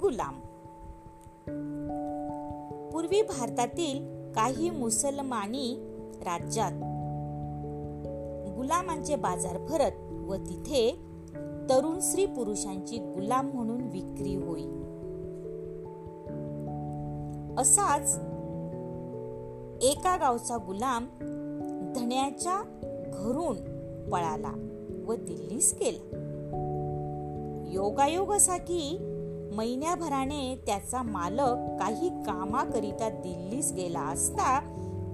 गुलाम. पूर्वी भारतातील काही मुसलमानी राज्यात गुलामांचे बाजार भरत व तिथे तरुण स्त्री पुरुषांची गुलाम म्हणून विक्री होई. असाच एका गावचा गुलाम धण्याच्या घरून पळाला व दिल्लीस गेला. योगायोग असा की महिन्याभराने त्याचा मालक काही कामाकरिता दिल्लीस गेला असता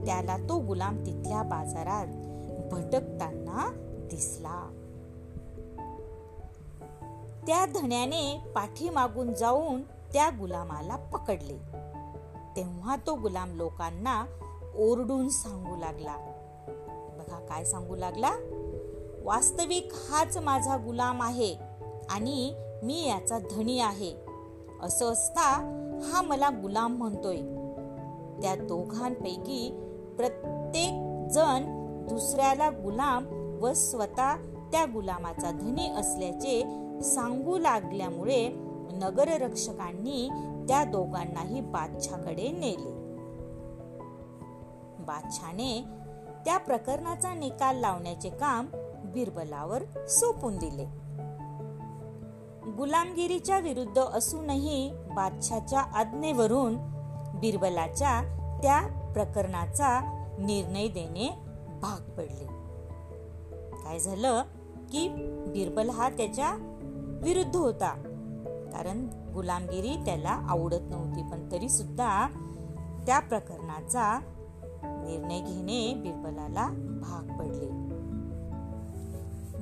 त्याला तो गुलाम तिथल्या बाजारात भटकताना दिसला. त्या धण्याने पाठीमागून जाऊन त्या गुलामाला पकडले. तेव्हा तो गुलाम लोकांना ओरडून सांगू लागला. बघा काय सांगू लागला? वास्तविक हाच माझा गुलाम आहे आणि मी याचा धनी आहे. असं असता हा मला गुलाम म्हणतोय. त्या दोघांपैकी प्रत्येक जण दुसऱ्याला गुलाम व स्वतः त्या गुलामाचा धनी असल्याचे सांगू लागल्यामुळे नगररक्षकांनी त्या दोघांनाही बादशाकडे नेले. बादशाने त्या प्रकरणाचा निकाल लावण्याचे काम बिरबलावर सोपून दिले. गुलामगिरीच्या विरुद्ध असूनही बादशाच्या आज्ञेवरून बिरबलाच्या त्या प्रकरणाचा निर्णय देणे भाग पडले. काय झालं की बिरबल हा त्याच्या विरुद्ध होता. कारण गुलामगिरी त्याला आवडत नव्हती पण तरी सुद्धा त्या प्रकरणाचा निर्णय घेणे बिरबलाला भाग पडले.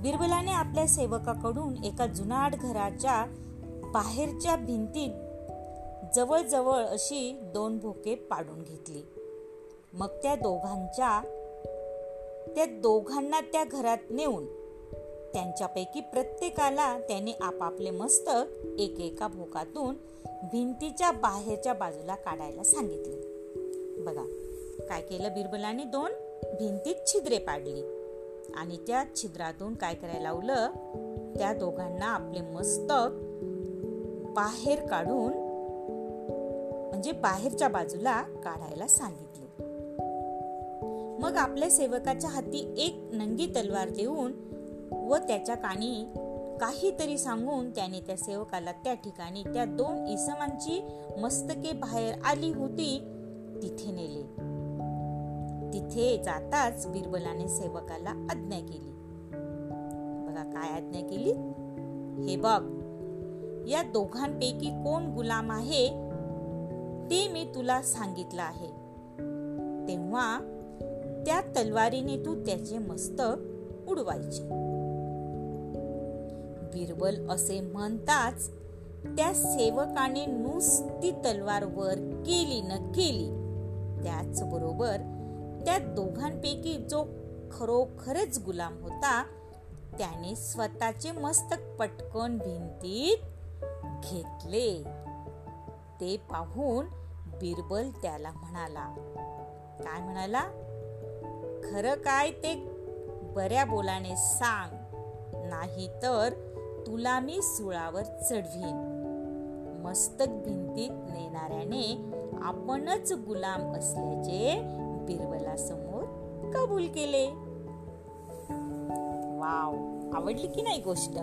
बिरबलाने आपल्या सेवकाकडून एका जुनाट घराच्या बाहेरच्या भिंतीत जवळजवळ अशी दोन भोके पाडून घेतली. मग त्या दोघांच्या त्या दोघांना त्या घरात नेऊन त्यांच्यापैकी प्रत्येकाला त्याने आपापले मस्तक एक एका भोकातून भिंतीच्या बाहेरच्या बाजूला काढायला सांगितले. बघा काय केलं बिरबलाने? दोन भिंतीत छिद्रे पाडली. आणि त्या छिद्रातून काय करायला लावलं? त्या दोघांना आपले मस्तक बाहेर काढून म्हणजे बाहेरच्या बाजूला काढायला सांगितले. मग आपल्या सेवकाच्या हाती एक नंगी तलवार देऊन व त्याच्या कानी काहीतरी सांगून त्याने त्या सेवकाला त्या ठिकाणी त्या दोन इसमांची मस्तके बाहेर आली होती तिथे नेले. तिथे जाताच बिरबलाने सेवकाला आज्ञा केली. बघा काय आज्ञा केली? हे बघ या दोघांपैकी कोण गुलाम आहे ते मी तुला सांगितलं आहे. तेव्हा त्या तलवारीने तू त्याचे मस्तक उडवायचे. बिरबल असे म्हणताच त्या सेवकाने नुसती तलवार वर केली न केली. त्याचबरोबर त्या दोघांपैकी जो खरोखरच गुलाम होता त्याने स्वतःचे मस्तक पटकन भिंतीत घेतले. ते पाहून बिरबल त्याला म्हणाला काय म्हणाला? खरं काय ते बऱ्या बोलाने सांग नाही तर तुला मी सुळावर चढवीन. मस्तक भिंतीत नेणाऱ्याने आपणच गुलाम असल्याचे बिरबलासमोर कबूल केले. वाव आवडली की नाही गोष्ट?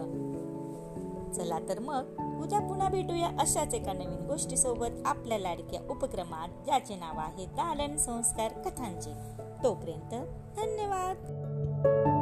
चला तर मग उद्या पुन्हा भेटूया अशाच एका नवीन गोष्टी सोबत आपल्या लाडक्या उपक्रमात ज्याचे नाव आहे दालन संस्कार कथांचे. तोपर्यंत धन्यवाद.